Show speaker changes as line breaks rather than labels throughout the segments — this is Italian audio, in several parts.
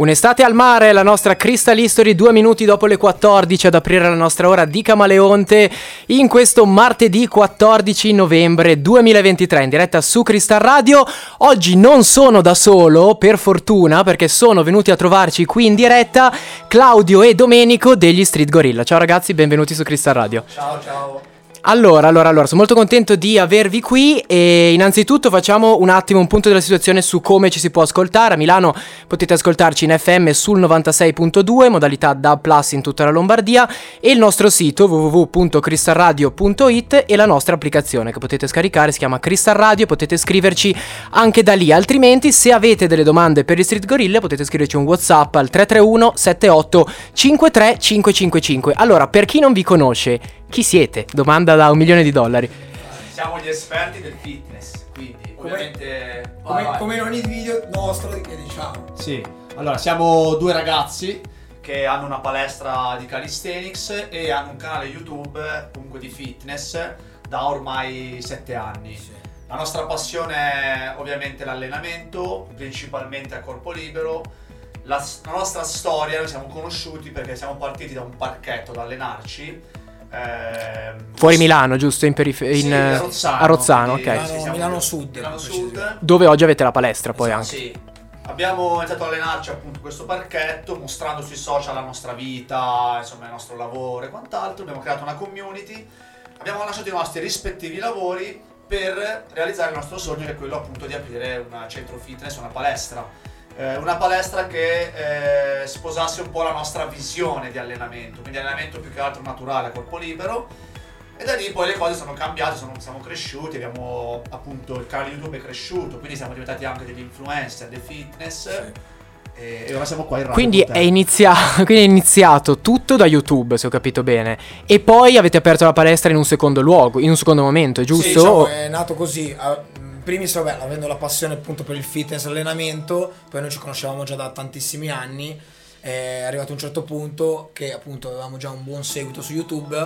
Un'estate al mare, la nostra Crystal History, due minuti dopo le 14 ad aprire la nostra ora di Camaleonte in questo martedì 14 novembre 2023 in diretta su Crystal Radio. Oggi non sono da solo, per fortuna, perché sono venuti a trovarci qui in diretta Claudio e Domenico degli Street Gorilla. Ciao ragazzi, benvenuti su Crystal Radio.
Ciao ciao.
Allora, allora, allora, sono molto contento di avervi qui e innanzitutto facciamo un attimo un punto della situazione su come ci si può ascoltare. A Milano potete ascoltarci in FM sul 96.2, modalità DAB Plus in tutta la Lombardia e il nostro sito www.cristalradio.it e la nostra applicazione che potete scaricare, si chiama Crystal Radio, potete scriverci anche da lì. Altrimenti, se avete delle domande per gli Street Gorilla, potete scriverci un WhatsApp al 331 78 53 555. Allora, per chi non vi conosce, chi siete? Domanda da un milione di dollari.
Siamo gli esperti del fitness, quindi
Come-
ovviamente...
Come,
vai, vai.
come in ogni video nostro che diciamo.
Sì, allora siamo due ragazzi.
Che hanno una palestra di calisthenics e hanno un canale YouTube comunque di fitness da ormai sette anni. La nostra passione è ovviamente l'allenamento, principalmente a corpo libero. La, la nostra storia, noi siamo conosciuti perché siamo partiti da un parchetto ad allenarci. Ehm,
Fuori Milano, giusto? In periferia.
Sì, a Rozzano,
a Rozzano, ok.
Milano-
sì, siamo-
Milano Sud,
Milano Sud.
Dove oggi avete la palestra poi
Esatto,
anche.
Sì. Abbiamo iniziato a allenarci appunto in questo parchetto, mostrando sui social la nostra vita, insomma il nostro lavoro e quant'altro. Abbiamo creato una community, abbiamo lasciato i nostri rispettivi lavori per realizzare il nostro sogno che è quello appunto di aprire un centro fitness, una palestra. Eh, una palestra che eh, sposasse un po' la nostra visione di allenamento, quindi allenamento più che altro naturale a corpo libero. E da lì poi le cose sono cambiate, sono- siamo cresciuti, abbiamo appunto il canale YouTube è cresciuto, quindi siamo diventati anche degli influencer del fitness. E, e ora siamo qua in radio.
Quindi è,
te.
inizia- quindi è iniziato tutto da YouTube, se ho capito bene. E poi avete aperto la palestra in un secondo luogo, in un secondo momento, è
Sì,
giusto?
diciamo, è nato così. a- in primis, vabbè, avendo la passione appunto per il fitness e l'allenamento, poi noi ci conoscevamo già da tantissimi anni. È arrivato un certo punto che appunto avevamo già un buon seguito su YouTube.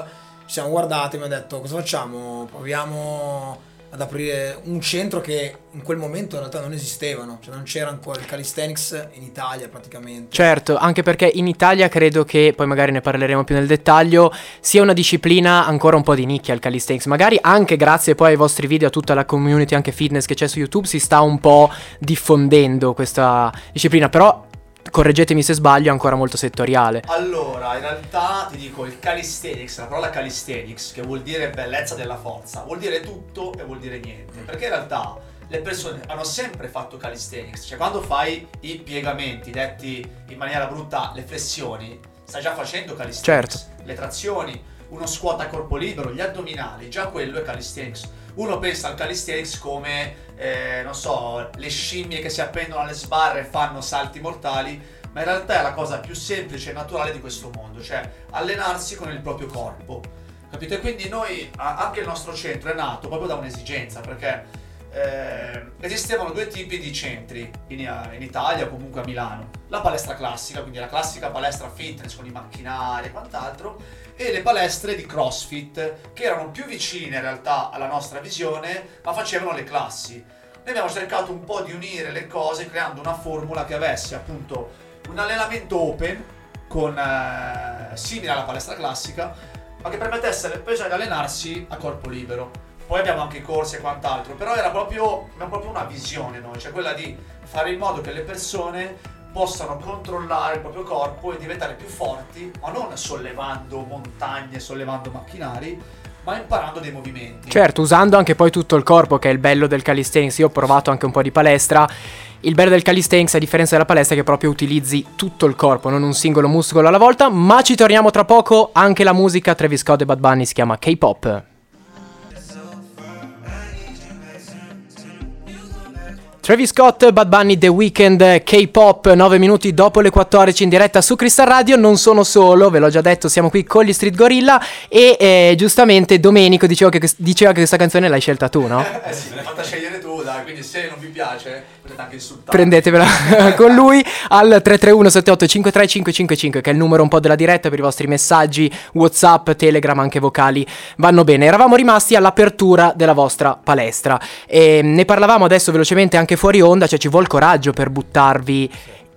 Ci siamo guardati e mi ha detto cosa facciamo? Proviamo ad aprire un centro che in quel momento in realtà non esistevano, cioè non c'era ancora il calisthenics in Italia praticamente.
Certo, anche perché in Italia credo che, poi magari ne parleremo più nel dettaglio, sia una disciplina ancora un po' di nicchia il calisthenics. Magari anche grazie poi ai vostri video, a tutta la community anche fitness che c'è su YouTube, si sta un po' diffondendo questa disciplina, però correggetemi se sbaglio, è ancora molto settoriale.
Allora, in realtà ti dico il calisthenics, la parola calisthenics, che vuol dire bellezza della forza, vuol dire tutto e vuol dire niente. Perché in realtà le persone hanno sempre fatto calisthenics, cioè quando fai i piegamenti, detti in maniera brutta le flessioni, stai già facendo calisthenics. Le trazioni, uno squat a corpo libero, gli addominali, già quello è calisthenics. Uno pensa al calisthenics come, eh, non so, le scimmie che si appendono alle sbarre e fanno salti mortali, ma in realtà è la cosa più semplice e naturale di questo mondo, cioè allenarsi con il proprio corpo. Capito? E quindi noi, anche il nostro centro è nato proprio da un'esigenza, perché eh, esistevano due tipi di centri in, in Italia o comunque a Milano. La palestra classica, quindi la classica palestra fitness con i macchinari e quant'altro, e le palestre di CrossFit che erano più vicine in realtà alla nostra visione, ma facevano le classi. Noi abbiamo cercato un po' di unire le cose creando una formula che avesse appunto un allenamento open con eh, simile alla palestra classica, ma che permettesse alle persone di allenarsi a corpo libero. Poi abbiamo anche i corsi e quant'altro, però era proprio, proprio una visione noi, cioè quella di fare in modo che le persone possano controllare il proprio corpo e diventare più forti, ma non sollevando montagne, sollevando macchinari, ma imparando dei movimenti.
Certo, usando anche poi tutto il corpo, che è il bello del calisthenics. Io ho provato anche un po' di palestra. Il bello del calisthenics, a differenza della palestra, è che proprio utilizzi tutto il corpo, non un singolo muscolo alla volta. Ma ci torniamo tra poco. Anche la musica, Travis Scott e Bad Bunny, si chiama K-pop. Travis Scott, Bad Bunny, The Weeknd, K-pop, 9 minuti dopo le 14 in diretta su Crystal Radio. Non sono solo, ve l'ho già detto, siamo qui con gli Street Gorilla. E eh, giustamente Domenico diceva che, diceva che questa canzone l'hai scelta tu, no?
Eh sì, me l'hai fatta scegliere tu, dai, quindi se non vi piace.
Prendetevela con lui al 331 78 53 555 che è il numero un po' della diretta per i vostri messaggi Whatsapp, Telegram, anche vocali vanno bene. Eravamo rimasti all'apertura della vostra palestra e ne parlavamo adesso velocemente anche fuori onda, cioè ci vuole coraggio per buttarvi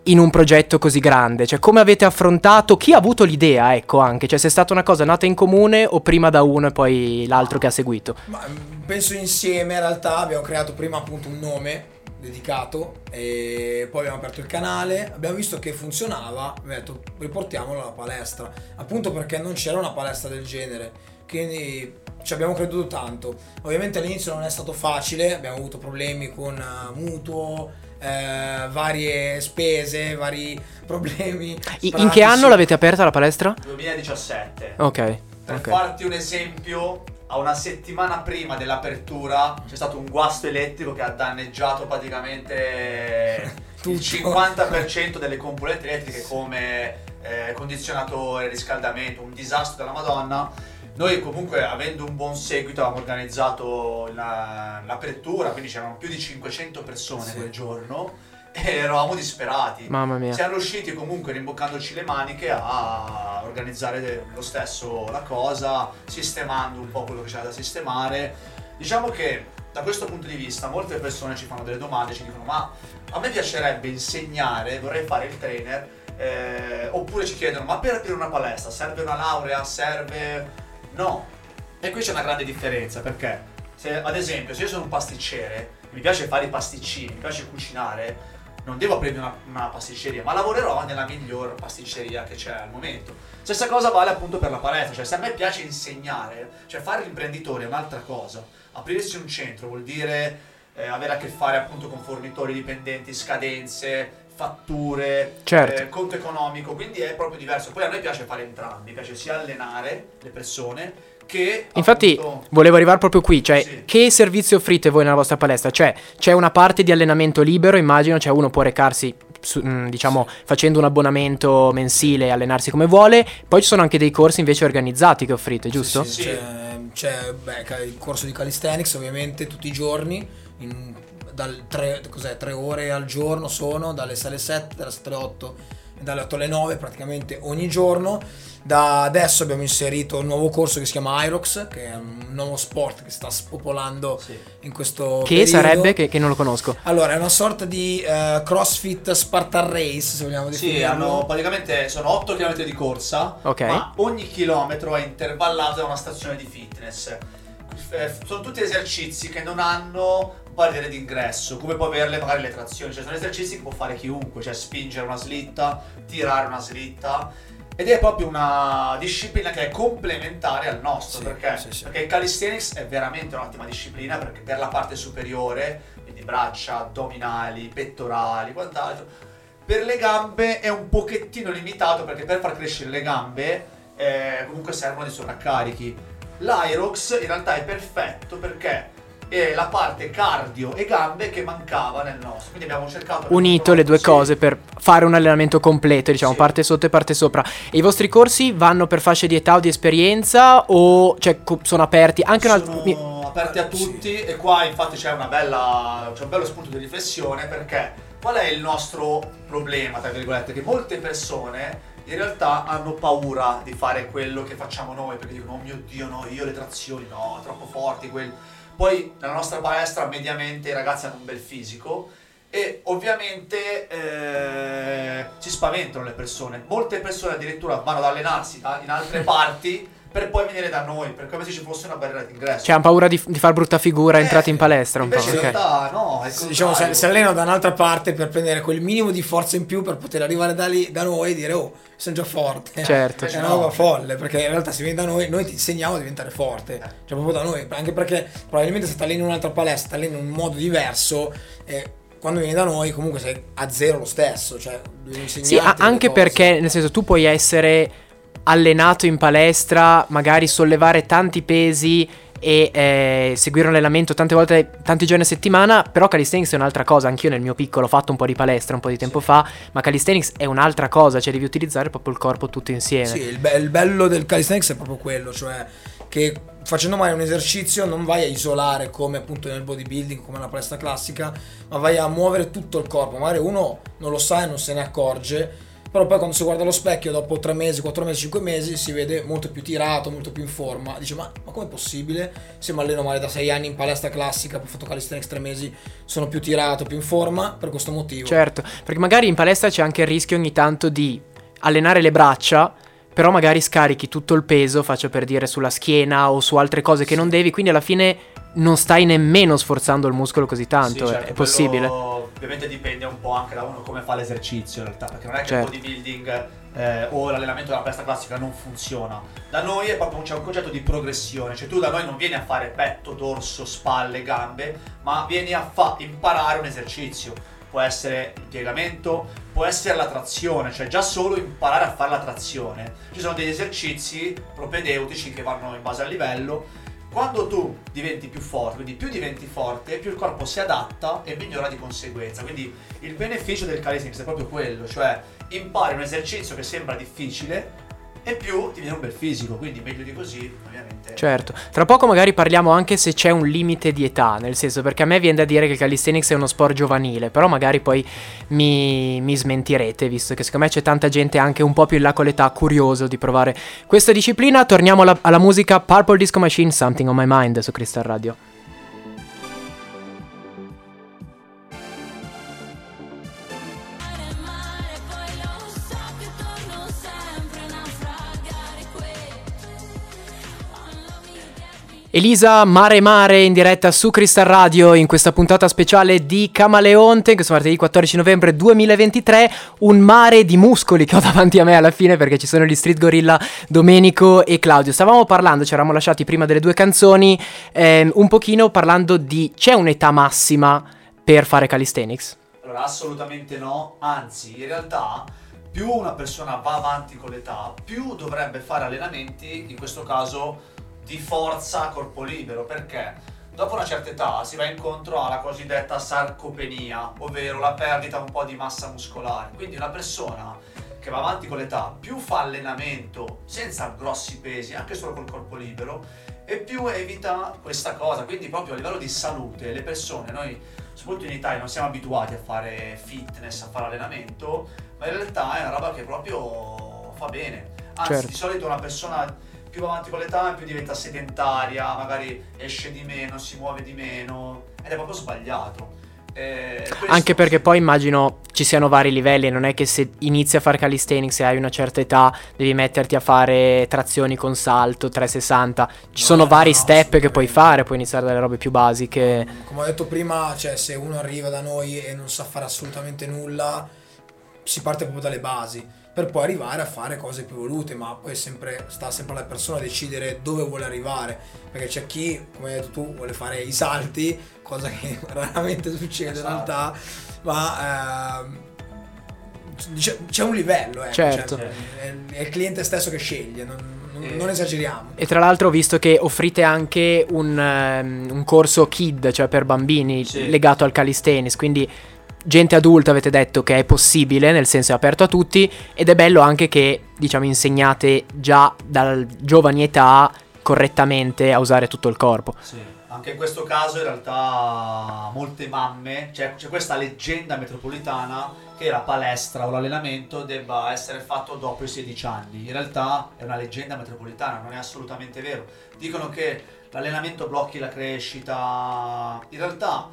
in un progetto così grande? Cioè, come avete affrontato? Chi ha avuto l'idea, ecco, anche? Cioè, se è stata una cosa nata in comune o prima da uno e poi l'altro che ha seguito?
Ma mm, penso insieme, in realtà abbiamo creato prima appunto un nome dedicato e poi abbiamo aperto il canale, abbiamo visto che funzionava, abbiamo detto riportiamolo alla palestra, appunto perché non c'era una palestra del genere, quindi ci abbiamo creduto tanto. Ovviamente all'inizio non è stato facile, abbiamo avuto problemi con uh, mutuo, eh, varie spese, vari problemi.
I- in che anno l'avete aperta la palestra?
2017.
Ok.
Per
ok.
farti un esempio, a una settimana prima dell'apertura c'è stato un guasto elettrico che ha danneggiato praticamente il 50% delle componenti elettriche come eh, condizionatore, riscaldamento, un disastro della Madonna. Noi comunque avendo un buon seguito avevamo organizzato la- l'apertura, quindi c'erano più di 500 persone
Sì.
quel giorno eravamo disperati.
Mamma mia.
Siamo riusciti comunque rimboccandoci le maniche a organizzare lo stesso la cosa, sistemando un po' quello che c'era da sistemare. Diciamo che da questo punto di vista molte persone ci fanno delle domande, ci dicono ma a me piacerebbe insegnare, vorrei fare il trainer, eh, oppure ci chiedono ma per aprire una palestra serve una laurea, serve... No. E qui c'è una grande differenza perché se, ad esempio se io sono un pasticcere, mi piace fare i pasticcini, mi piace cucinare, non devo aprire una, una pasticceria, ma lavorerò nella miglior pasticceria che c'è al momento. Stessa cosa vale appunto per la palestra, cioè se a me piace insegnare, cioè fare l'imprenditore è un'altra cosa, aprirsi un centro vuol dire eh, avere a che fare appunto con fornitori dipendenti, scadenze, fatture,
Certo.
eh, conto economico, quindi è proprio diverso. Poi a noi piace fare entrambi, piace sia allenare le persone che
Infatti
appunto,
volevo arrivare proprio qui, cioè
Sì.
che servizi offrite voi nella vostra palestra? Cioè c'è una parte di allenamento libero, immagino, cioè uno può recarsi, su- mh, diciamo, facendo un abbonamento mensile e allenarsi come vuole, poi ci sono anche dei corsi invece organizzati che offrite, giusto?
Sì,
Sì.
C'è, c'è, beh, il corso di calisthenics ovviamente tutti i giorni, in, dal tre, cos'è, tre ore al giorno sono, dalle 6 alle 7, dalle 7 alle 8 e dalle 8 alle 9 praticamente ogni giorno. Da adesso abbiamo inserito un nuovo corso che si chiama Irox, che è un nuovo sport che sta spopolando
Sì.
in questo
Che
periodo.
sarebbe, che, che non lo conosco.
Allora, è una sorta di eh, CrossFit Spartan Race, se vogliamo
Sì,
definirlo.
hanno praticamente sono 8 km di corsa,
Ok.
ma ogni chilometro è intervallato da una stazione di fitness. Eh, sono tutti esercizi che non hanno barriere d'ingresso, come può averle magari le trazioni, cioè sono esercizi che può fare chiunque, cioè spingere una slitta, tirare una slitta. Ed è proprio una disciplina che è complementare al nostro,
Sì,
perché?
sì, sì.
Perché il calisthenics è veramente un'ottima disciplina perché per la parte superiore, quindi braccia, addominali, pettorali, quant'altro, per le gambe è un pochettino limitato perché per far crescere le gambe eh, comunque servono dei sovraccarichi. L'Irox in realtà è perfetto perché è la parte cardio e gambe che mancava nel nostro. Quindi abbiamo cercato
Unito le due
Sì.
cose per fare un allenamento completo, diciamo,
Sì.
parte sotto e parte sopra. E i vostri corsi vanno per fasce di età o di esperienza o cioè, co- sono aperti anche un altro... mi-
sono aperti a
Sì.
tutti e qua infatti c'è una bella c'è un bello spunto di riflessione perché qual è il nostro problema tra virgolette che molte persone in realtà hanno paura di fare quello che facciamo noi perché dicono oh mio dio no io le trazioni no troppo forti quel... poi nella nostra palestra mediamente i ragazzi hanno un bel fisico e ovviamente eh, si spaventano le persone. Molte persone addirittura vanno ad allenarsi in altre parti per poi venire da noi per come se ci fosse una barriera d'ingresso
Cioè, hanno paura di, di far brutta figura
eh,
entrati in palestra un po'.
in realtà no, è
diciamo, se, si allenano da un'altra parte per prendere quel minimo di forza in più per poter arrivare da lì da noi e dire oh sono già forte
Certo.
è una
no.
roba folle perché in realtà se vieni da noi noi ti insegniamo a diventare forte cioè proprio da noi anche perché probabilmente se ti alleni in un'altra palestra ti alleni in un modo diverso e quando vieni da noi comunque sei a zero lo stesso cioè devi insegnarti
Sì, anche perché, nel senso, tu puoi essere allenato in palestra, magari sollevare tanti pesi e eh, seguire un allenamento tante volte, tanti giorni a settimana, però calisthenics è un'altra cosa, anch'io nel mio piccolo ho fatto un po' di palestra un po' di tempo fa, ma calisthenics è un'altra cosa, cioè devi utilizzare proprio il corpo tutto insieme.
Sì, il, be- il bello del calisthenics è proprio quello, cioè che facendo mai un esercizio non vai a isolare come appunto nel bodybuilding, come nella palestra classica, ma vai a muovere tutto il corpo. Magari uno non lo sa e non se ne accorge, però poi quando si guarda allo specchio dopo 3 mesi, 4 mesi, 5 mesi si vede molto più tirato, molto più in forma. Dice ma, ma com'è possibile? Se mi alleno male da 6 anni in palestra classica, poi ho fatto calisthenics 3 mesi, sono più tirato, più in forma per questo motivo.
Certo, perché magari in palestra c'è anche il rischio ogni tanto di allenare le braccia però magari scarichi tutto il peso, faccio per dire, sulla schiena o su altre cose che non devi, quindi alla fine non stai nemmeno sforzando il muscolo così tanto,
Sì, certo,
è possibile.
quello Ovviamente dipende un po' anche da uno come fa l'esercizio in realtà, perché non è che
Certo.
il bodybuilding eh, o l'allenamento della palestra classica non funziona. Da noi è proprio c'è un concetto di progressione, cioè tu da noi non vieni a fare petto, dorso, spalle, gambe, ma vieni a fa- imparare un esercizio. Può essere il piegamento, può essere la trazione, cioè già solo imparare a fare la trazione. Ci sono degli esercizi propedeutici che vanno in base al livello quando tu diventi più forte, quindi più diventi forte, più il corpo si adatta e migliora di conseguenza. Quindi il beneficio del calisthenics è proprio quello, cioè impari un esercizio che sembra difficile e più ti viene un bel fisico, quindi meglio di così, ovviamente.
Certo, tra poco magari parliamo anche se c'è un limite di età, nel senso perché a me viene da dire che il calisthenics è uno sport giovanile, però magari poi mi, mi smentirete, visto che secondo me c'è tanta gente anche un po' più in là con l'età curioso di provare questa disciplina. Torniamo alla, alla musica Purple Disco Machine, Something on My Mind su Crystal Radio. Elisa Mare Mare in diretta su Crystal Radio in questa puntata speciale di Camaleonte, questo martedì 14 novembre 2023, un mare di muscoli che ho davanti a me alla fine perché ci sono gli Street Gorilla Domenico e Claudio. Stavamo parlando, ci eravamo lasciati prima delle due canzoni, ehm, un pochino parlando di c'è un'età massima per fare calisthenics?
Allora, assolutamente no, anzi, in realtà più una persona va avanti con l'età, più dovrebbe fare allenamenti, in questo caso di forza a corpo libero, perché dopo una certa età si va incontro alla cosiddetta sarcopenia, ovvero la perdita un po' di massa muscolare. Quindi una persona che va avanti con l'età più fa allenamento senza grossi pesi, anche solo col corpo libero, e più evita questa cosa. Quindi proprio a livello di salute le persone, noi soprattutto in Italia non siamo abituati a fare fitness, a fare allenamento, ma in realtà è una roba che proprio fa bene. Anzi,
Certo.
di solito una persona più va avanti con l'età più diventa sedentaria, magari esce di meno, si muove di meno, ed è proprio sbagliato. Eh, questo-
Anche perché poi immagino ci siano vari livelli, non è che se inizi a fare calisthenics e hai una certa età devi metterti a fare trazioni con salto 360. Ci
No,
sono
no,
vari
no,
step che puoi fare, puoi iniziare dalle robe più basiche.
Come ho detto prima, cioè, se uno arriva da noi e non sa fare assolutamente nulla, si parte proprio dalle basi per poi arrivare a fare cose più evolute, ma poi sempre, sta sempre alla persona a decidere dove vuole arrivare, perché c'è chi, come hai detto tu, vuole fare i salti, cosa che raramente succede in
Esatto.
realtà, ma ehm, c'è un livello, ecco,
Certo.
cioè, è, è il cliente stesso che sceglie, non, non-
Eh.
non esageriamo.
E tra l'altro ho visto che offrite anche un, ehm, un corso kid, cioè per bambini,
Sì.
legato al calisthenics, quindi gente adulta avete detto che è possibile, nel senso è aperto a tutti, ed è bello anche che, diciamo, insegnate già da giovani età correttamente a usare tutto il corpo.
Sì, anche in questo caso in realtà molte mamme, cioè c'è questa leggenda metropolitana che la palestra o l'allenamento debba essere fatto dopo i 16 anni. In realtà è una leggenda metropolitana, non è assolutamente vero. Dicono che l'allenamento blocchi la crescita. In realtà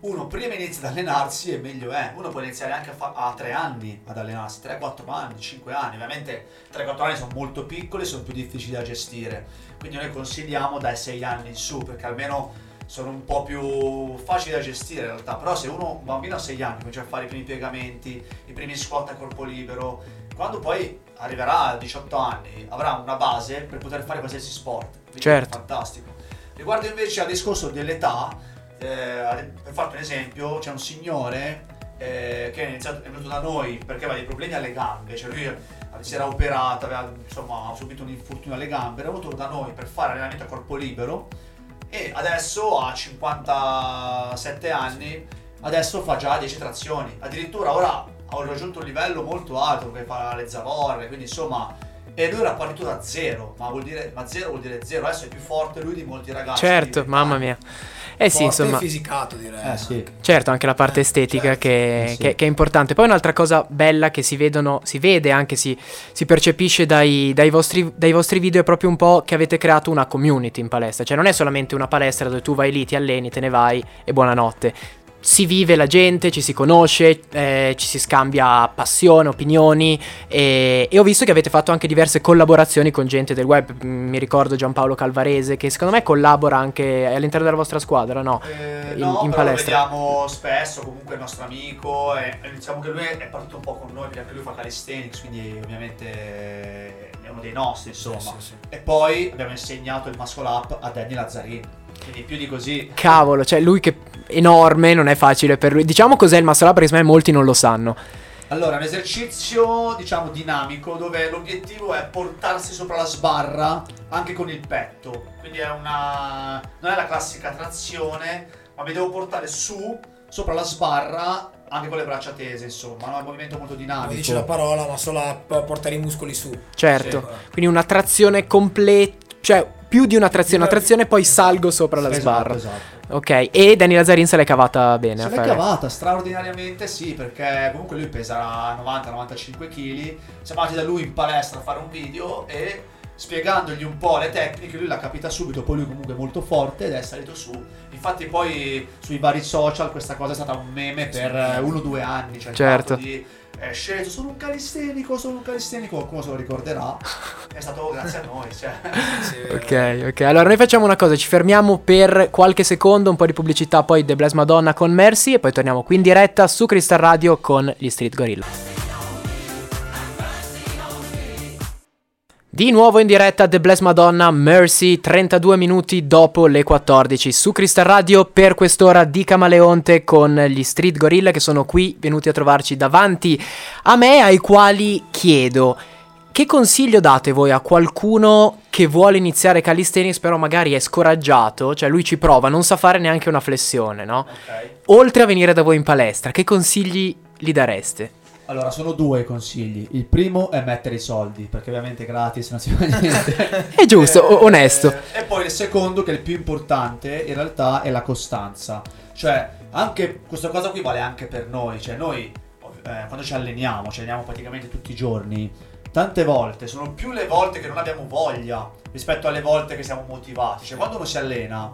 uno prima inizia ad allenarsi e meglio è. Uno può iniziare anche a, fa- a 3 anni ad allenarsi, 3-4 anni, 5 anni. Ovviamente 3-4 anni sono molto piccoli e sono più difficili da gestire. Quindi noi consigliamo dai 6 anni in su perché almeno sono un po' più facili da gestire in realtà. Però se uno, un bambino a 6 anni comincia a fare i primi piegamenti, i primi squat a corpo libero, quando poi arriverà a 18 anni avrà una base per poter fare qualsiasi sport. Quindi
Certo.
Fantastico. Riguardo invece al discorso dell'età, eh, per farti un esempio, c'è un signore eh, che è, iniziato, è venuto da noi perché aveva dei problemi alle gambe, cioè lui eh, si era operato, aveva insomma subito un infortunio alle gambe, era venuto da noi per fare allenamento a corpo libero e adesso a 57 anni, adesso fa già 10 trazioni, addirittura ora ha raggiunto un livello molto alto perché fa le zavorre, quindi insomma... E lui era partito da zero, ma vuol dire, ma zero vuol dire zero, adesso è più forte lui di molti ragazzi.
Certo, mamma
20
mia. Eh sì, insomma.
fisicato direi.
Eh sì.
Certo, anche la parte
Eh,
estetica
certo.
che,
Eh sì.
che- che è importante. Poi un'altra cosa bella che si vedono, si vede anche, si, si percepisce dai, dai vostri, dai vostri video è proprio un po' che avete creato una community in palestra. Cioè non è solamente una palestra dove tu vai lì, ti alleni, te ne vai e buonanotte. Si vive la gente, ci si conosce, eh, ci si scambia passione, opinioni e, e ho visto che avete fatto anche diverse collaborazioni con gente del web. Mm, Mi ricordo Giampaolo Calvarese che secondo me collabora anche all'interno della vostra squadra, no?
Eh,
In-
no,
in palestra.
lo vediamo spesso, comunque è il nostro amico e e diciamo che lui è partito un po' con noi perché anche lui fa calisthenics, quindi ovviamente è uno dei nostri, insomma.
Sì, sì, sì.
E poi abbiamo insegnato il muscle up a Danny Lazzarini, quindi più di così.
Cavolo, cioè lui che è enorme, non è facile per lui. Diciamo cos'è il muscle up perché secondo me molti non lo sanno.
Allora, è un esercizio, diciamo, dinamico dove l'obiettivo è portarsi sopra la sbarra anche con il petto. Quindi è una non è la classica trazione, ma mi devo portare su sopra la sbarra anche con le braccia tese, insomma, no? è un movimento molto
Come
dinamico.
dice la parola, ma solo a portare i muscoli su.
Certo.
Sì.
Quindi una trazione completa, cioè più di una trazione, una trazione poi salgo sopra la
Esatto,
sbarra.
esatto.
Ok, e Danny Lazzarin se l'è cavata bene
Se l'è
fare.
cavata straordinariamente sì, perché comunque lui pesa 90-95 kg. Siamo andati da lui in palestra a fare un video e spiegandogli un po' le tecniche, lui l'ha capita subito, poi lui comunque è molto forte ed è salito su. Infatti poi sui vari social questa cosa è stata un meme per uno o due anni, cioè
Certo.
di è sceso, sono un calistenico, sono un calistenico, qualcuno se lo ricorderà. È stato grazie a noi, cioè.
Sì,
Ok, ok. Allora noi facciamo una cosa, ci fermiamo per qualche secondo, un po' di pubblicità, poi The Bless Madonna con Mercy e poi torniamo qui in diretta su Crystal Radio con gli Street Gorilla. Di nuovo in diretta The Bless Madonna Mercy 32 minuti dopo le 14 su Crystal Radio per quest'ora di Camaleonte con gli Street Gorilla che sono qui venuti a trovarci davanti a me ai quali chiedo che consiglio date voi a qualcuno che vuole iniziare calisthenics però magari è scoraggiato, cioè lui ci prova, non sa fare neanche una flessione, no?
Ok.
Oltre a venire da voi in palestra, che consigli gli dareste?
Allora, sono due i consigli. Il primo è mettere i soldi, perché ovviamente gratis non si fa niente.
È giusto,
Eh,
onesto.
E poi il secondo, che è il più importante, in realtà è la costanza. Cioè, anche questa cosa qui vale anche per noi. Cioè, noi eh, quando ci alleniamo, ci alleniamo praticamente tutti i giorni. Tante volte sono più le volte che non abbiamo voglia rispetto alle volte che siamo motivati. Cioè, quando uno si allena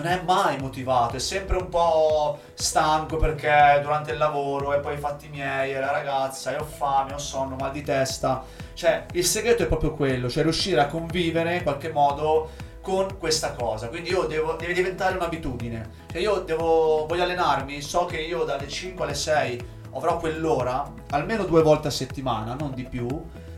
non è mai motivato, è sempre un po' stanco perché durante il lavoro e poi i fatti miei e la ragazza e ho fame, ho sonno, mal di testa. Cioè, il segreto è proprio quello, cioè riuscire a convivere in qualche modo con questa cosa. Quindi io devo, deve diventare un'abitudine. Cioè io devo, voglio allenarmi, so che io dalle 5 alle 6 avrò quell'ora, almeno due volte a settimana, non di più.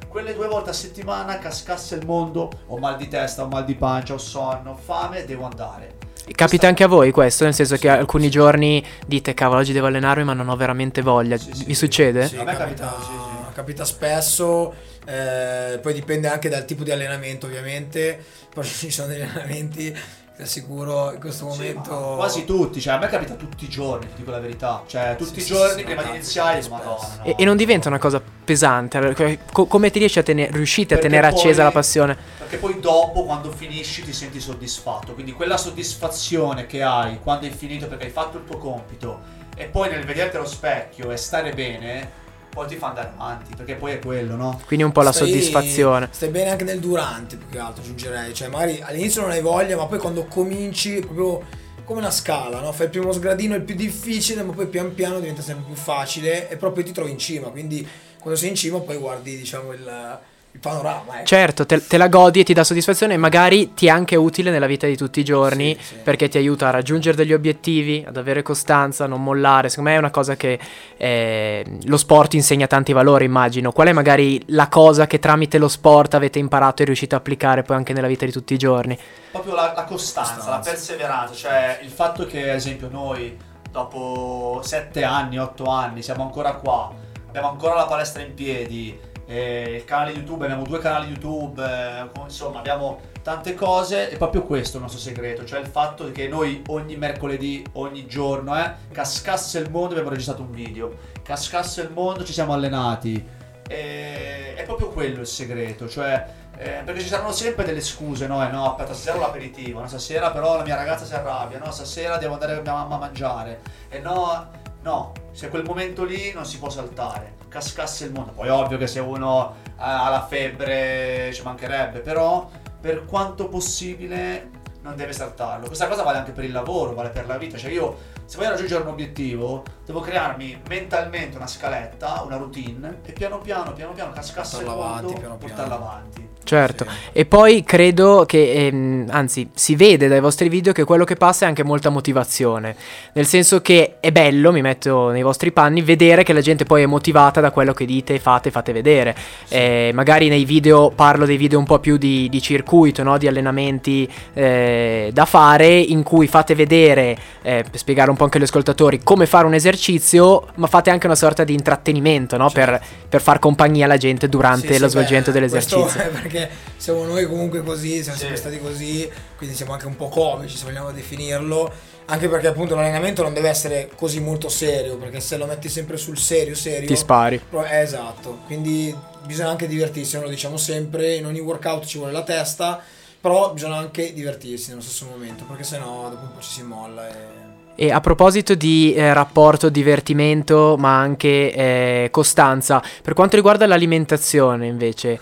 Quelle due volte a settimana cascasse il mondo, ho mal di testa, ho mal di pancia, ho sonno, ho fame, devo andare.
Capita anche a voi questo? Nel senso che alcuni giorni dite cavolo oggi devo allenarmi ma non ho veramente voglia.
Sì, sì,
Vi
sì.
succede?
Sì, capita,
capita, sì, sì.
capita spesso, eh, poi dipende anche dal tipo di allenamento ovviamente, poi ci sono degli allenamenti, ti assicuro, in questo
Sì,
momento...
quasi tutti, cioè a me capita tutti i giorni, ti dico la verità. Cioè tutti
Sì,
i giorni
sì,
prima
no,
di iniziare, madonna. no.
E, e non diventa una cosa pesante? Allora, co- come ti riesci a tenere, riuscite a tenere
poi-
accesa la passione?
Perché poi dopo, quando finisci, ti senti soddisfatto. Quindi quella soddisfazione che hai quando hai finito perché hai fatto il tuo compito e poi nel vederti allo specchio e stare bene, poi ti fa andare avanti. Perché poi è quello, no?
Quindi un po' la
Stai-
soddisfazione.
Stai bene anche nel durante, più che altro aggiungerei. Cioè, magari all'inizio non hai voglia, ma poi quando cominci, è proprio come una scala, no? Fai il primo sgradino, è il più difficile, ma poi pian piano diventa sempre più facile e proprio ti trovi in cima. Quindi quando sei in cima poi guardi, diciamo, il, il panorama. Ecco.
Certo, te, te la godi e ti dà soddisfazione e magari ti è anche utile nella vita di tutti i giorni
Sì, sì.
perché ti aiuta a raggiungere degli obiettivi, ad avere costanza, a non mollare. Secondo me è una cosa che eh, lo sport insegna tanti valori, immagino. Qual è magari la cosa che tramite lo sport avete imparato e riuscite a applicare poi anche nella vita di tutti i giorni?
Proprio la, la costanza,
Costanza.
la perseveranza, cioè il fatto che, ad esempio, noi dopo 7 anni, 8 anni siamo ancora qua, abbiamo ancora la palestra in piedi, eh, il canale YouTube, abbiamo due canali YouTube, eh, insomma abbiamo tante cose, è proprio questo il nostro segreto, cioè il fatto che noi ogni mercoledì, ogni giorno, eh, cascasse il mondo, abbiamo registrato un video, cascasse il mondo, ci siamo allenati. E- è proprio quello il segreto, cioè eh, perché ci saranno sempre delle scuse, no? Eh, no, aspetta, stasera ho l'aperitivo, no? stasera però la mia ragazza si arrabbia, no? Stasera devo andare con mia mamma a mangiare. E no, no, se quel momento lì non si può saltare, cascasse il mondo. Poi ovvio che se uno ha la febbre ci mancherebbe, però per quanto possibile non deve saltarlo. Questa cosa vale anche per il lavoro, vale per la vita. Cioè io se voglio raggiungere un obiettivo, devo crearmi mentalmente una scaletta, una routine e piano piano, piano piano cascasse il mondo,
avanti, piano piano.
portarla avanti.
Certo,
Sì.
e poi credo che, ehm, anzi, si vede dai vostri video che quello che passa è anche molta motivazione. Nel senso che è bello, mi metto nei vostri panni, vedere che la gente poi è motivata da quello che dite, fate, fate vedere. Eh, magari nei video parlo dei video un po' più di, di circuito, no? di allenamenti eh, da fare, in cui fate vedere, eh, per spiegare un po' anche agli ascoltatori, come fare un esercizio, ma fate anche una sorta di intrattenimento, no? per, per far compagnia alla gente durante
Sì, sì,
lo svolgimento
beh,
dell'esercizio.
perché siamo noi comunque così, siamo
Sì.
sempre stati così, quindi siamo anche un po' comici se vogliamo definirlo, anche perché appunto l'allenamento non deve essere così molto serio, perché se lo metti sempre sul serio, serio...
Ti spari.
Eh, esatto, quindi bisogna anche divertirsi, noi lo diciamo sempre, in ogni workout ci vuole la testa, però bisogna anche divertirsi nello stesso momento, perché sennò dopo un po' ci si molla e...
E a proposito di eh, rapporto divertimento, ma anche eh, costanza, per quanto riguarda l'alimentazione invece,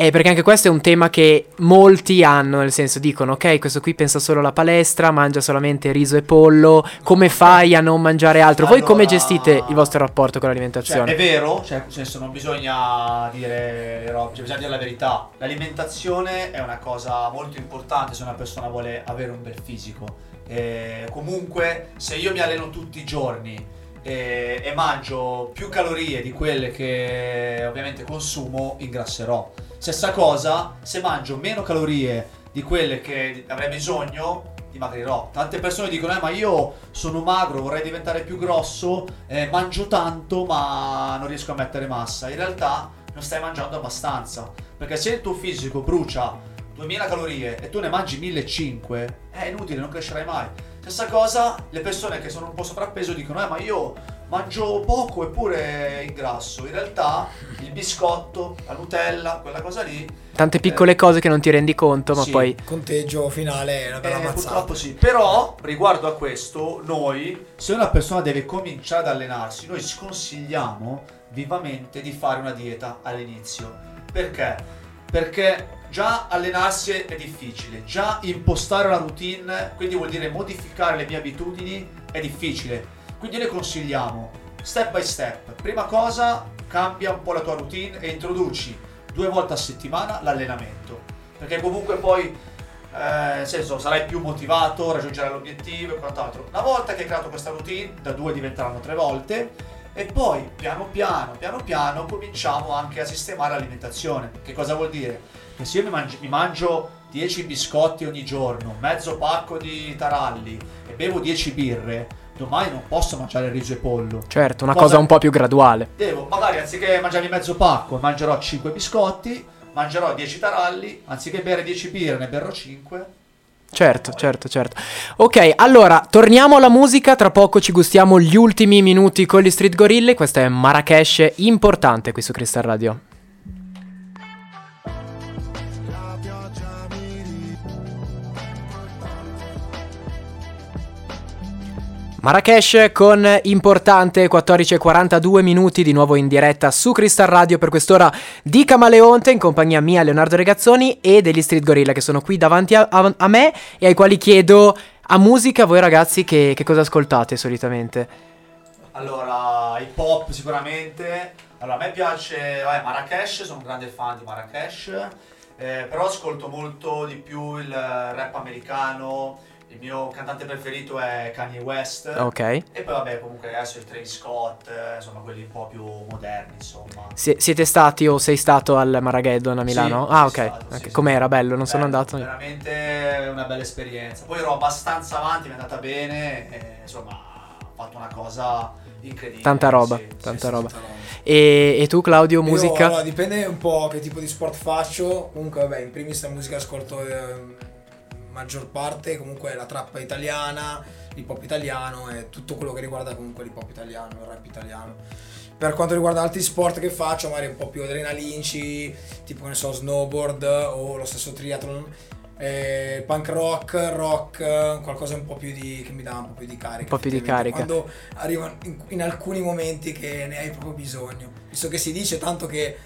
eh, perché anche questo è un tema che molti hanno, nel senso dicono, ok, questo qui pensa solo alla palestra, mangia solamente riso e pollo, come fai a non mangiare altro? Voi come
Allora-
gestite il vostro rapporto con
Cioè,
l'alimentazione?
è vero, cioè, nel senso, non bisogna dire le robe, cioè, bisogna dire la verità. L'alimentazione è una cosa molto importante se una persona vuole avere un bel fisico. E comunque, se io mi alleno tutti i giorni e, e mangio più calorie di quelle che ovviamente consumo, ingrasserò. Stessa cosa, se mangio meno calorie di quelle che avrei bisogno, dimagrirò. Tante persone dicono: Eh, ma io sono magro, vorrei diventare più grosso, eh, mangio tanto, ma non riesco a mettere massa. In realtà non stai mangiando abbastanza. Perché se il tuo fisico brucia 2000 calorie e tu ne mangi 1500, è inutile, non crescerai mai. Stessa cosa, le persone che sono un po' sovrappeso dicono: Eh, ma io mangio poco eppure ingrasso. In realtà il biscotto, la Nutella, quella cosa lì.
Tante piccole cose che non ti rendi conto, ma
Sì.
poi...
Conteggio finale è una bella
Eh,
mazzata.
purtroppo sì. Però, riguardo a questo, noi, se una persona deve cominciare ad allenarsi, noi sconsigliamo vivamente di fare una dieta all'inizio. Perché? Perché già allenarsi è difficile, già impostare una routine, quindi vuol dire modificare le mie abitudini, è difficile. Quindi noi consigliamo step by step. Prima cosa, cambia un po' la tua routine e introduci due volte a settimana l'allenamento. Perché comunque poi eh, nel senso sarai più motivato, raggiungerai l'obiettivo e quant'altro. Una volta che hai creato questa routine, da due diventeranno tre volte e poi piano piano, piano piano cominciamo anche a sistemare l'alimentazione. Che cosa vuol dire? Che se io mi, mangi- mi mangio 10 biscotti ogni giorno, mezzo pacco di taralli e bevo 10 birre, domani non posso mangiare riso e pollo.
Certo, una
Cosa-
cosa un po' più graduale.
Devo, magari anziché mangiarmi mezzo pacco, mangerò 5 biscotti, mangerò 10 taralli, anziché bere 10 birre ne berrò 5.
Certo, certo, certo. Ok, allora torniamo alla musica. Tra poco ci gustiamo gli ultimi minuti con gli Street Gorille. Questa è Marrakesh, importante qui su Crystal Radio. Marrakesh con importante 14.42 minuti di nuovo in diretta su Crystal Radio per quest'ora di Camaleonte in compagnia mia Leonardo Regazzoni e degli Street Gorilla che sono qui davanti a, a- a me e ai quali chiedo a musica voi ragazzi che, che cosa ascoltate solitamente?
Allora, hip hop sicuramente. Allora, a me piace vabbè, Marrakesh, sono un grande fan di Marrakesh, eh, però ascolto molto di più il rap americano. Il mio cantante preferito è Kanye West.
Ok.
E poi vabbè, comunque adesso il Travis Scott, eh, insomma, quelli un po' più moderni, insomma.
Sie- siete stati o sei stato al Marageddon a Milano?
Sì,
ah
sono
ok,
stato,
Ok,
sì,
com'era? Bello, non sono
Bello,
andato.
Veramente una bella esperienza. Poi ero abbastanza avanti, mi è andata bene, e, insomma, ho fatto una cosa incredibile.
Tanta roba,
sì,
tanta
sì,
roba. E, e tu Claudio,
Io,
musica?
allora, dipende un po' che tipo di sport faccio. Comunque, vabbè, in primis la musica ascolto eh, maggior parte comunque la trappa italiana, l'hip hop italiano e tutto quello che riguarda comunque l'hip hop italiano, il rap italiano. Per quanto riguarda altri sport che faccio, magari un po' più adrenalinci, tipo che ne so, snowboard o lo stesso triathlon, eh, punk rock, rock, qualcosa un po' più di che mi dà un po' più di carica.
Un po' più di carica.
Quando arriva in, in alcuni momenti che ne hai proprio bisogno. Visto che si dice tanto che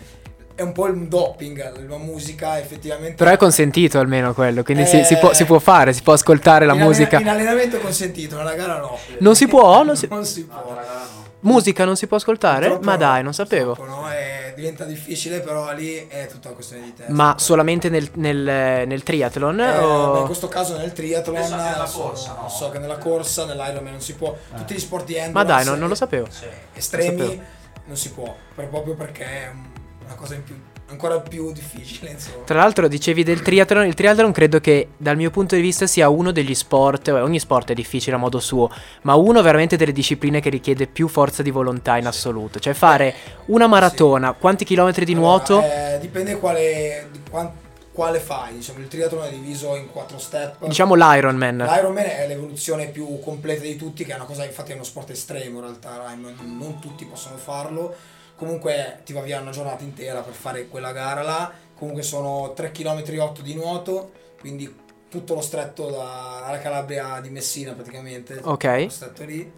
è un po' il doping, la musica effettivamente.
Però è consentito almeno quello, quindi si,
Eh,
si può, si può fare, si può ascoltare la
in allena-
musica.
In allenamento è consentito, nella gara no.
Non si può? Non si-
Non si può.
raga, no.
Musica non si può ascoltare?
Purtroppo
Ma
no,
dai, non sapevo.
no, eh, diventa difficile, però lì è tutta una questione di testa.
Ma solamente nel, nel, nel triathlon?
Eh,
o-
in questo caso nel triathlon
Penso anche nella
so,
corsa, no?
so che nella corsa, nell'Ironman non si può. Tutti gli sport di endurance
Ma dai, non, non lo sapevo.
Sì.
estremi
sapevo.
non si può, per- proprio perché è un- una cosa in più, ancora più difficile, insomma.
Tra l'altro dicevi del triathlon, il triathlon credo che dal mio punto di vista sia uno degli sport, eh, ogni sport è difficile a modo suo, ma uno veramente delle discipline che richiede più forza di volontà in assoluto, cioè fare una maratona, quanti chilometri di nuoto?
Allora, eh, dipende quale, di quan- quale fai, diciamo, il triathlon è diviso in quattro step.
Diciamo l'Ironman.
L'Ironman è l'evoluzione più completa di tutti, che è una cosa, infatti è uno sport estremo in realtà, non tutti possono farlo. Comunque ti va via una giornata intera per fare quella gara là. Comunque sono 3 km 8 di nuoto, quindi tutto lo stretto da- dalla Calabria di Messina praticamente.
Ok.
Lo stretto lì.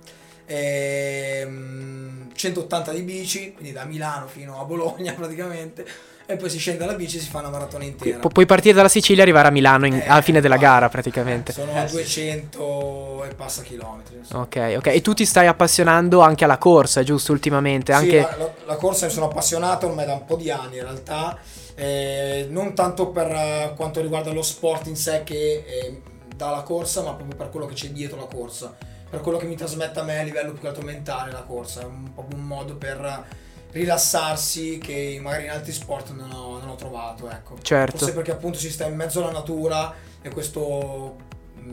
Ehm, 180 di bici, quindi da Milano fino a Bologna praticamente. E poi si scende dalla bici e si fa una maratona intera.
Pu- puoi partire dalla Sicilia e arrivare a Milano in-
Eh,
alla fine della
infatti.
gara praticamente.
Sono
Eh, sì.
200 e passa chilometri. insomma.
Ok, ok. E tu ti stai appassionando anche alla corsa, giusto, ultimamente?
Sì,
Anche...
la, la- la corsa ne sono appassionato ormai da un po' di anni in realtà, eh, non tanto per eh, quanto riguarda lo sport in sé che eh, dà la corsa, ma proprio per quello che c'è dietro la corsa, per quello che mi trasmette a me a livello più che altro mentale la corsa, è un, proprio un modo per rilassarsi che magari in altri sport non ho, non ho trovato, ecco.
Certo.
Forse perché appunto si sta in mezzo alla natura e questo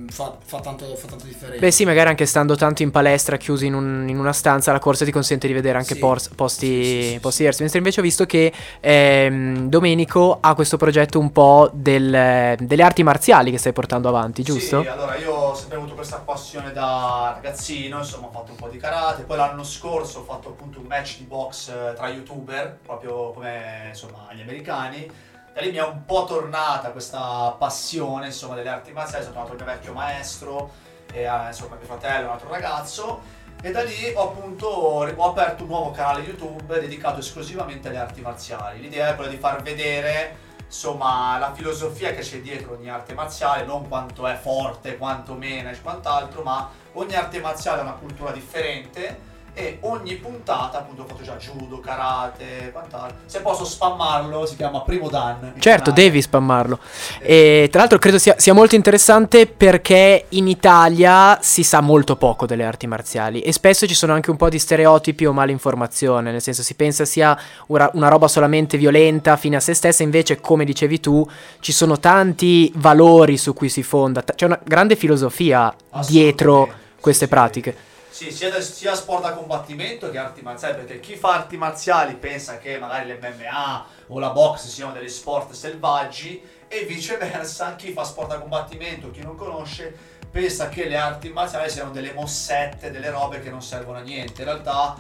fa, fa tanto, fa tanto differenza.
Beh sì, magari anche stando tanto in palestra, chiusi in, un- in una stanza, la corsa ti consente di vedere anche
Sì.
pors- posti,
Sì, sì, sì,
posti
sì.
diversi. Mentre invece ho visto che ehm, Domenico ha questo progetto un po' del- delle arti marziali che stai portando avanti, giusto?
Sì, allora io ho sempre avuto questa passione da ragazzino, insomma ho fatto un po' di karate, poi l'anno scorso ho fatto appunto un match di box eh, tra youtuber, proprio come insomma gli americani. Da lì mi è un po' tornata questa passione insomma delle arti marziali, sono tornato il mio vecchio maestro, e eh, insomma mio fratello, un altro ragazzo. E da lì ho appunto ho aperto un nuovo canale YouTube dedicato esclusivamente alle arti marziali. L'idea è quella di far vedere insomma la filosofia che c'è dietro ogni arte marziale, non quanto è forte, quanto meno e quant'altro, ma ogni arte marziale ha una cultura differente e ogni puntata, appunto ho fatto già judo, karate, quant'altro. Se posso spammarlo, si chiama Primo Dan.
Certo,
canale.
devi spammarlo. E tra l'altro credo sia, sia molto interessante perché in Italia si sa molto poco delle arti marziali e spesso ci sono anche un po' di stereotipi o malinformazione, nel senso si pensa sia una, una roba solamente violenta fine a se stessa, invece come dicevi tu ci sono tanti valori su cui si fonda, t- c'è una grande filosofia dietro queste pratiche.
Sì, sia, da- sia sport da combattimento che arti marziali, perché chi fa arti marziali pensa che magari l'MMA o la box siano degli sport selvaggi e viceversa chi fa sport da combattimento, chi non conosce, pensa che le arti marziali siano delle mossette, delle robe che non servono a niente. In realtà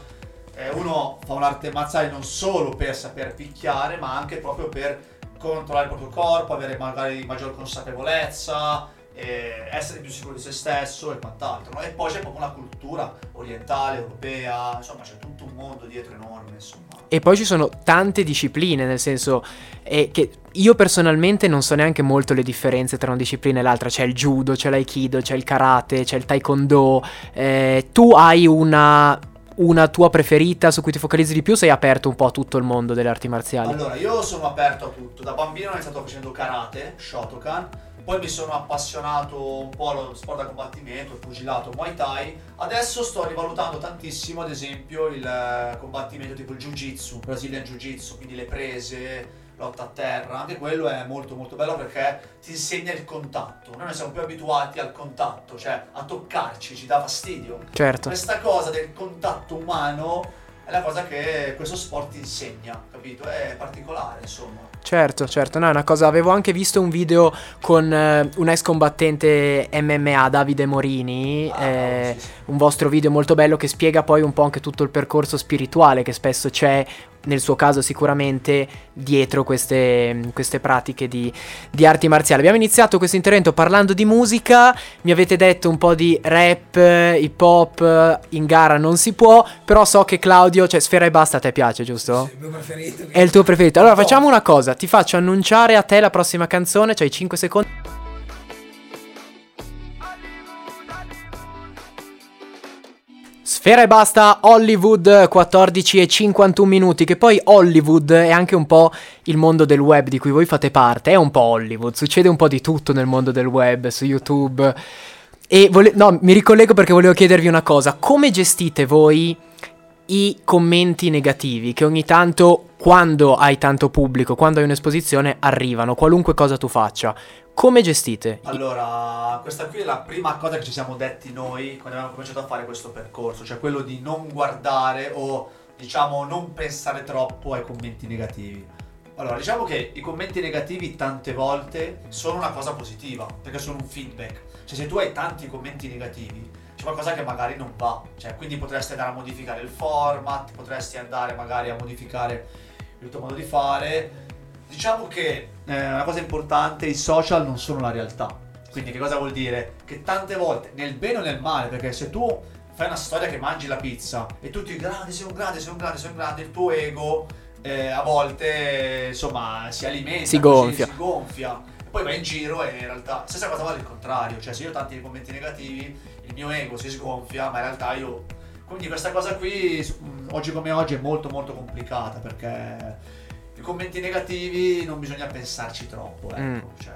eh, uno fa un'arte marziale non solo per saper picchiare, ma anche proprio per controllare il proprio corpo, avere magari maggior consapevolezza, eh, essere più sicuro di se stesso e quant'altro. no? E poi c'è proprio una cultura orientale, europea, insomma c'è tutto un mondo dietro enorme, insomma.
E poi ci sono tante discipline, nel senso eh, che io personalmente non so neanche molto le differenze tra una disciplina e l'altra. C'è il judo, c'è l'aikido, c'è il karate, c'è il taekwondo. Eh, tu hai una, una tua preferita su cui ti focalizzi di più? Sei aperto un po' a tutto il mondo delle arti marziali?
Allora, io sono aperto a tutto. Da bambino ho iniziato facendo karate, Shotokan, poi mi sono appassionato un po' allo sport da combattimento, il pugilato, Muay Thai. Adesso sto rivalutando tantissimo, ad esempio, il eh, combattimento tipo il Jiu-Jitsu, Brazilian Jiu-Jitsu, quindi le prese, lotta a terra. Anche quello è molto molto bello perché ti insegna il contatto. Noi non siamo più abituati al contatto, cioè a toccarci, ci dà fastidio.
Certo.
Questa cosa del contatto umano è la cosa che questo sport insegna, capito? È particolare, insomma.
Certo, certo, no, è una cosa. Avevo anche visto un video con eh, un ex combattente MMA, Davide Morini.
Ah,
eh,
sì, sì.
Un vostro video molto bello che spiega poi un po' anche tutto il percorso spirituale che spesso c'è, nel suo caso sicuramente, dietro queste, queste pratiche di, di arti marziali. Abbiamo iniziato questo intervento parlando di musica. Mi avete detto un po' di rap, hip hop. In gara non si può. Però so che Claudio, cioè Sfera e Basta, a te piace, giusto?
Il mio preferito.
È il tuo preferito. Allora facciamo una cosa, ti faccio annunciare a te la prossima canzone, c'hai 5 secondi. Sfera e basta, Hollywood 14 e 51 minuti, che poi Hollywood è anche un po' il mondo del web di cui voi fate parte, è un po' Hollywood, succede un po' di tutto nel mondo del web, su YouTube. E vole- no, mi ricollego perché volevo chiedervi una cosa, come gestite voi i commenti negativi che ogni tanto quando hai tanto pubblico, quando hai un'esposizione arrivano, qualunque cosa tu faccia. Come gestite?
Allora, questa qui è la prima cosa che ci siamo detti noi quando abbiamo cominciato a fare questo percorso, cioè quello di non guardare o diciamo non pensare troppo ai commenti negativi. Allora, diciamo che i commenti negativi tante volte sono una cosa positiva, perché sono un feedback. Cioè se tu hai tanti commenti negativi, c'è qualcosa che magari non va, cioè quindi potresti andare a modificare il format, potresti andare magari a modificare il tuo modo di fare. Diciamo che eh, una cosa importante, i social non sono la realtà. Quindi che cosa vuol dire? Che tante volte, nel bene o nel male, perché se tu fai una storia che mangi la pizza e tutti grandi, sei un grande, sei un grande, sei un grande, il tuo ego eh, a volte insomma si alimenta,
Si gonfia.
si gonfia. E poi vai in giro e in realtà stessa cosa vale il contrario, cioè se io ho tanti commenti negativi, il mio ego si sgonfia, ma in realtà io quindi questa cosa qui mh, oggi come oggi è molto molto complicata perché i commenti negativi non bisogna pensarci troppo, ecco,
Mm.
cioè,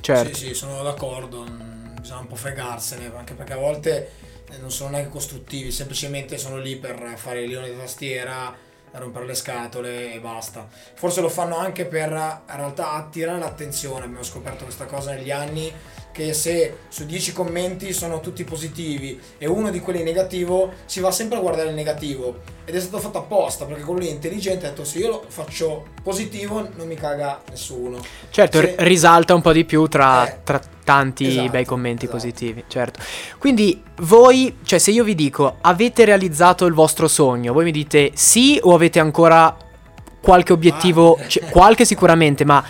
Certo.
Sì, sì, sono d'accordo. mm, Bisogna un po' fregarsene, anche perché a volte eh, non sono neanche costruttivi, semplicemente sono lì per fare il leone di tastiera, rompere le scatole e basta. Forse lo fanno anche per in realtà attirare l'attenzione. Abbiamo scoperto questa cosa negli anni che se su 10 commenti sono tutti positivi e uno di quelli negativo, si va sempre a guardare il negativo. Ed è stato fatto apposta perché quello lì è intelligente ha detto se io lo faccio positivo non mi caga nessuno.
Certo,
Se-
risalta un po' di più tra,
Eh,
tra tanti
esatto,
bei commenti
esatto.
positivi, certo. Quindi voi, cioè se io vi dico avete realizzato il vostro sogno, voi mi dite sì o avete ancora qualche obiettivo,
Ah.
cioè, qualche sicuramente, ma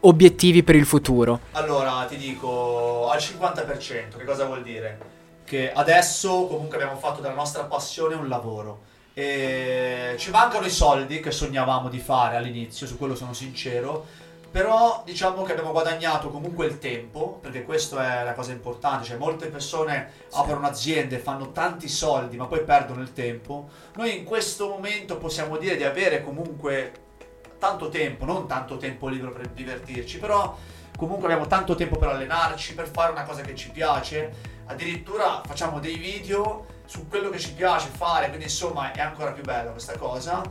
obiettivi per il futuro?
Allora, ti dico al 50%, che cosa vuol dire? Che adesso comunque abbiamo fatto della nostra passione un lavoro. E ci mancano i soldi che sognavamo di fare all'inizio, su quello sono sincero. Però diciamo che abbiamo guadagnato comunque il tempo, perché questa è la cosa importante, cioè molte persone aprono aziende, fanno tanti soldi, ma poi perdono il tempo. Noi in questo momento possiamo dire di avere comunque tanto tempo, non tanto tempo libero per divertirci, però comunque abbiamo tanto tempo per allenarci, per fare una cosa che ci piace. Addirittura facciamo dei video su quello che ci piace fare, quindi insomma è ancora più bella questa cosa.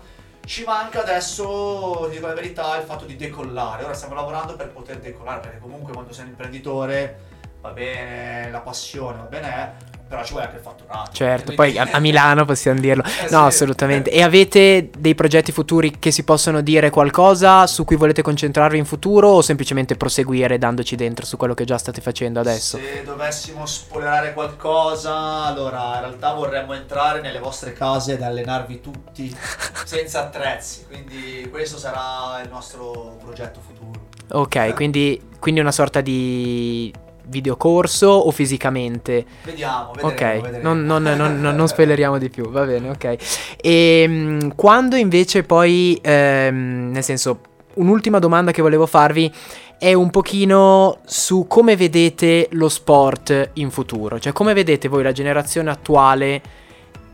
Ci manca adesso, dico la verità, il fatto di decollare. Ora stiamo lavorando per poter decollare, perché comunque quando sei un imprenditore va bene la passione, va bene, eh, però ci vuole anche il fatturato.
Certo, poi a, a Milano possiamo dirlo.
Eh,
No,
sì.
assolutamente. E avete dei progetti futuri che si possono dire qualcosa su cui volete concentrarvi in futuro o semplicemente proseguire dandoci dentro su quello che già state facendo adesso?
Se dovessimo spoilerare qualcosa, allora in realtà vorremmo entrare nelle vostre case ed allenarvi tutti senza attrezzi, quindi questo sarà il nostro progetto futuro.
Ok, quindi, quindi una sorta di videocorso o fisicamente?
Vediamo,
Ok,
vedremo, vedremo.
non, non, non, non, non spoileriamo di più, va bene, ok. E quando invece poi, ehm, nel senso, un'ultima domanda che volevo farvi è un pochino su come vedete lo sport in futuro, cioè come vedete voi la generazione attuale,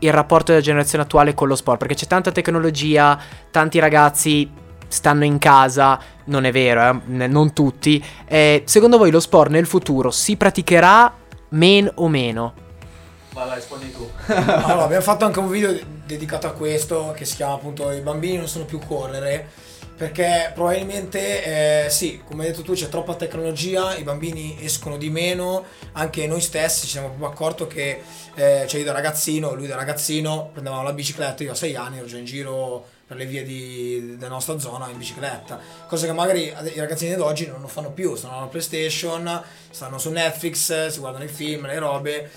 il rapporto della generazione attuale con lo sport, perché c'è tanta tecnologia, tanti ragazzi stanno in casa, non è vero, eh, non tutti. Eh, secondo voi lo sport nel futuro si praticherà men o meno?
Vai, vai, rispondi tu.
Allora, abbiamo fatto anche un video dedicato a questo che si chiama appunto I bambini non sono più correre Perché probabilmente, eh, sì, come hai detto tu, c'è troppa tecnologia, i bambini escono di meno, anche noi stessi ci siamo proprio accorto che, eh, cioè io da ragazzino, lui da ragazzino, prendevamo la bicicletta, io a 6 anni ero già in giro per le vie di- della nostra zona in bicicletta, cosa che magari i ragazzini di oggi non lo fanno più, stanno alla PlayStation, stanno su Netflix, si guardano i film, le robe.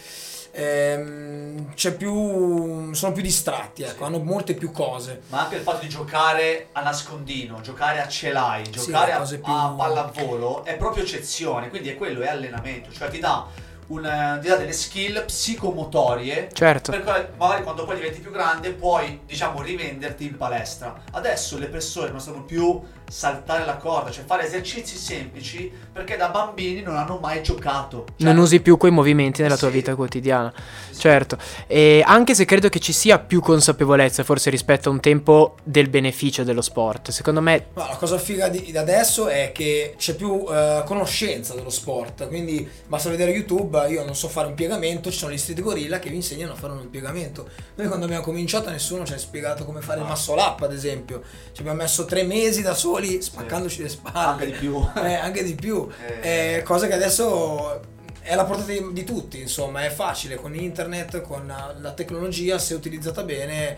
Ehm, c'è più sono più distratti ecco hanno molte più cose.
Ma anche il fatto di giocare a nascondino, giocare a celai,
Sì,
giocare
le
a,
più-
a pallavolo è proprio eccezione, quindi è quello, è allenamento, cioè ti dà, un, eh, dà delle skill psicomotorie
Certo.
per cui magari quando poi diventi più grande puoi diciamo rivenderti in palestra. Adesso le persone non sanno più saltare la corda, cioè fare esercizi semplici perché da bambini non hanno mai giocato. Cioè,
Non usi più quei movimenti nella tua
Sì.
vita quotidiana.
sì.
Certo, e anche se credo che ci sia più consapevolezza forse rispetto a un tempo del beneficio dello sport, secondo me
Ma la cosa figa di, di adesso è che c'è più eh, conoscenza dello sport, quindi basta vedere YouTube, io non so fare un piegamento, ci sono gli street gorilla che vi insegnano a fare un piegamento. Noi quando abbiamo cominciato nessuno ci ha spiegato come fare il
No.
muscle up, ad esempio. Ci abbiamo messo tre mesi da soli spaccandoci le spalle.
Anche di più.
Eh, anche di più.
Eh.
Eh, cosa che adesso è alla portata di, di tutti, insomma, è facile con internet, con la tecnologia, se utilizzata bene,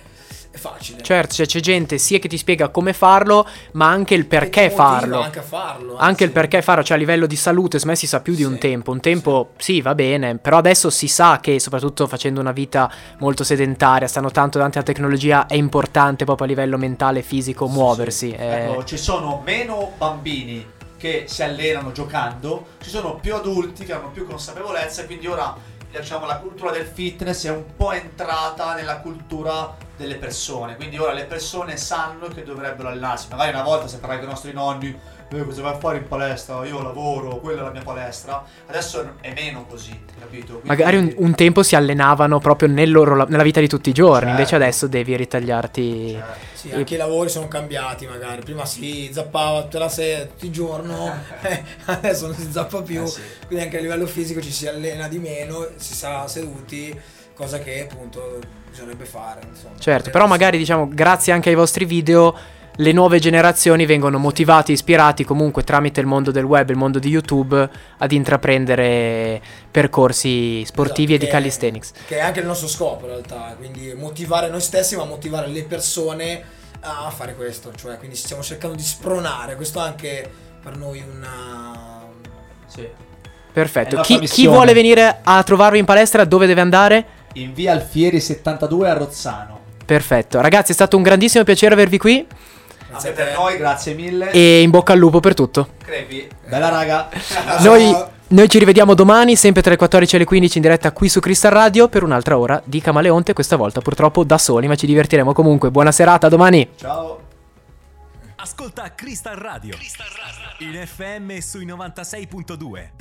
è facile.
certo, cioè, c'è gente sia che ti spiega come farlo, ma anche il perché farlo.
Anche a farlo.
Anche il perché farlo, cioè a livello di salute, secondo me si sa più di un
Sì,
tempo. Un tempo sì, va bene, però adesso si sa che soprattutto facendo una vita molto sedentaria, stanno tanto davanti alla tecnologia, è importante proprio a livello mentale, fisico, muoversi. eh.
Ecco, ci sono meno bambini che si allenano giocando, ci sono più adulti che hanno più consapevolezza, quindi ora diciamo la cultura del fitness è un po' entrata nella cultura delle persone, quindi ora le persone sanno che dovrebbero allenarsi, magari una volta se parlavi con i nostri nonni, eh, cosa vai a fare in palestra? Io lavoro, quella è la mia palestra, adesso è meno così, capito? Quindi-
Magari un, un tempo si allenavano proprio nel loro- nella vita di tutti i giorni,
Certo.
invece adesso devi ritagliarti.
Cioè,
Sì, anche i lavori sono cambiati magari. Prima si zappava tutta la sera, tutto il giorno, eh, adesso non si zappa più.
Eh sì.
Quindi anche a livello fisico ci si allena di meno, si sta seduti, cosa che appunto bisognerebbe fare. Insomma.
Certo, però magari diciamo grazie anche ai vostri video le nuove generazioni vengono motivate, ispirati comunque tramite il mondo del web, il mondo di YouTube ad intraprendere percorsi sportivi
Esatto,
e di
che-
calisthenics.
Che è anche il nostro scopo in realtà, quindi motivare noi stessi, ma motivare le persone a fare questo. Cioè, quindi stiamo cercando di spronare, questo è anche per noi una...
sì.
Perfetto.
È
Chi, chi vuole venire a trovarvi in palestra dove deve andare?
In via Alfieri 72 a Rozzano.
Perfetto. Ragazzi, è stato un grandissimo piacere avervi qui
Te.
per noi, grazie mille.
e in bocca al lupo per tutto.
Crepi.
Bella raga.
Noi, noi ci rivediamo domani, sempre tra le 14 e le 15 in diretta qui su Crystal Radio per un'altra ora di Camaleonte, questa volta purtroppo da soli, ma ci divertiremo comunque. Buona serata, domani.
Ciao.
Ascolta Crystal Radio. In FM sui 96.2. Da